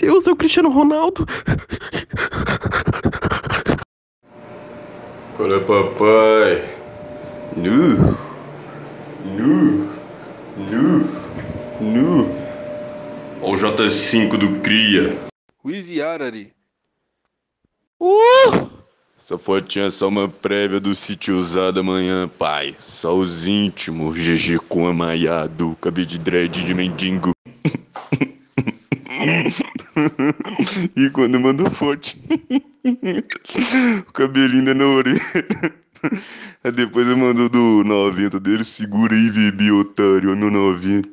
Deus, é o Cristiano Ronaldo. Para papai. Nu. Nu. Nu. Nu. Ó o J5 do Cria. Wheezy Arari. Uh! Essa fotinha é só uma prévia do sítio usado amanhã, pai. Só os íntimos, GG com amaiado, cabelo de dread de mendigo. e quando mandou foto, o cabelinho ainda na orelha. Aí depois eu mandou do 90 dele, segura aí, bebê otário, no 90.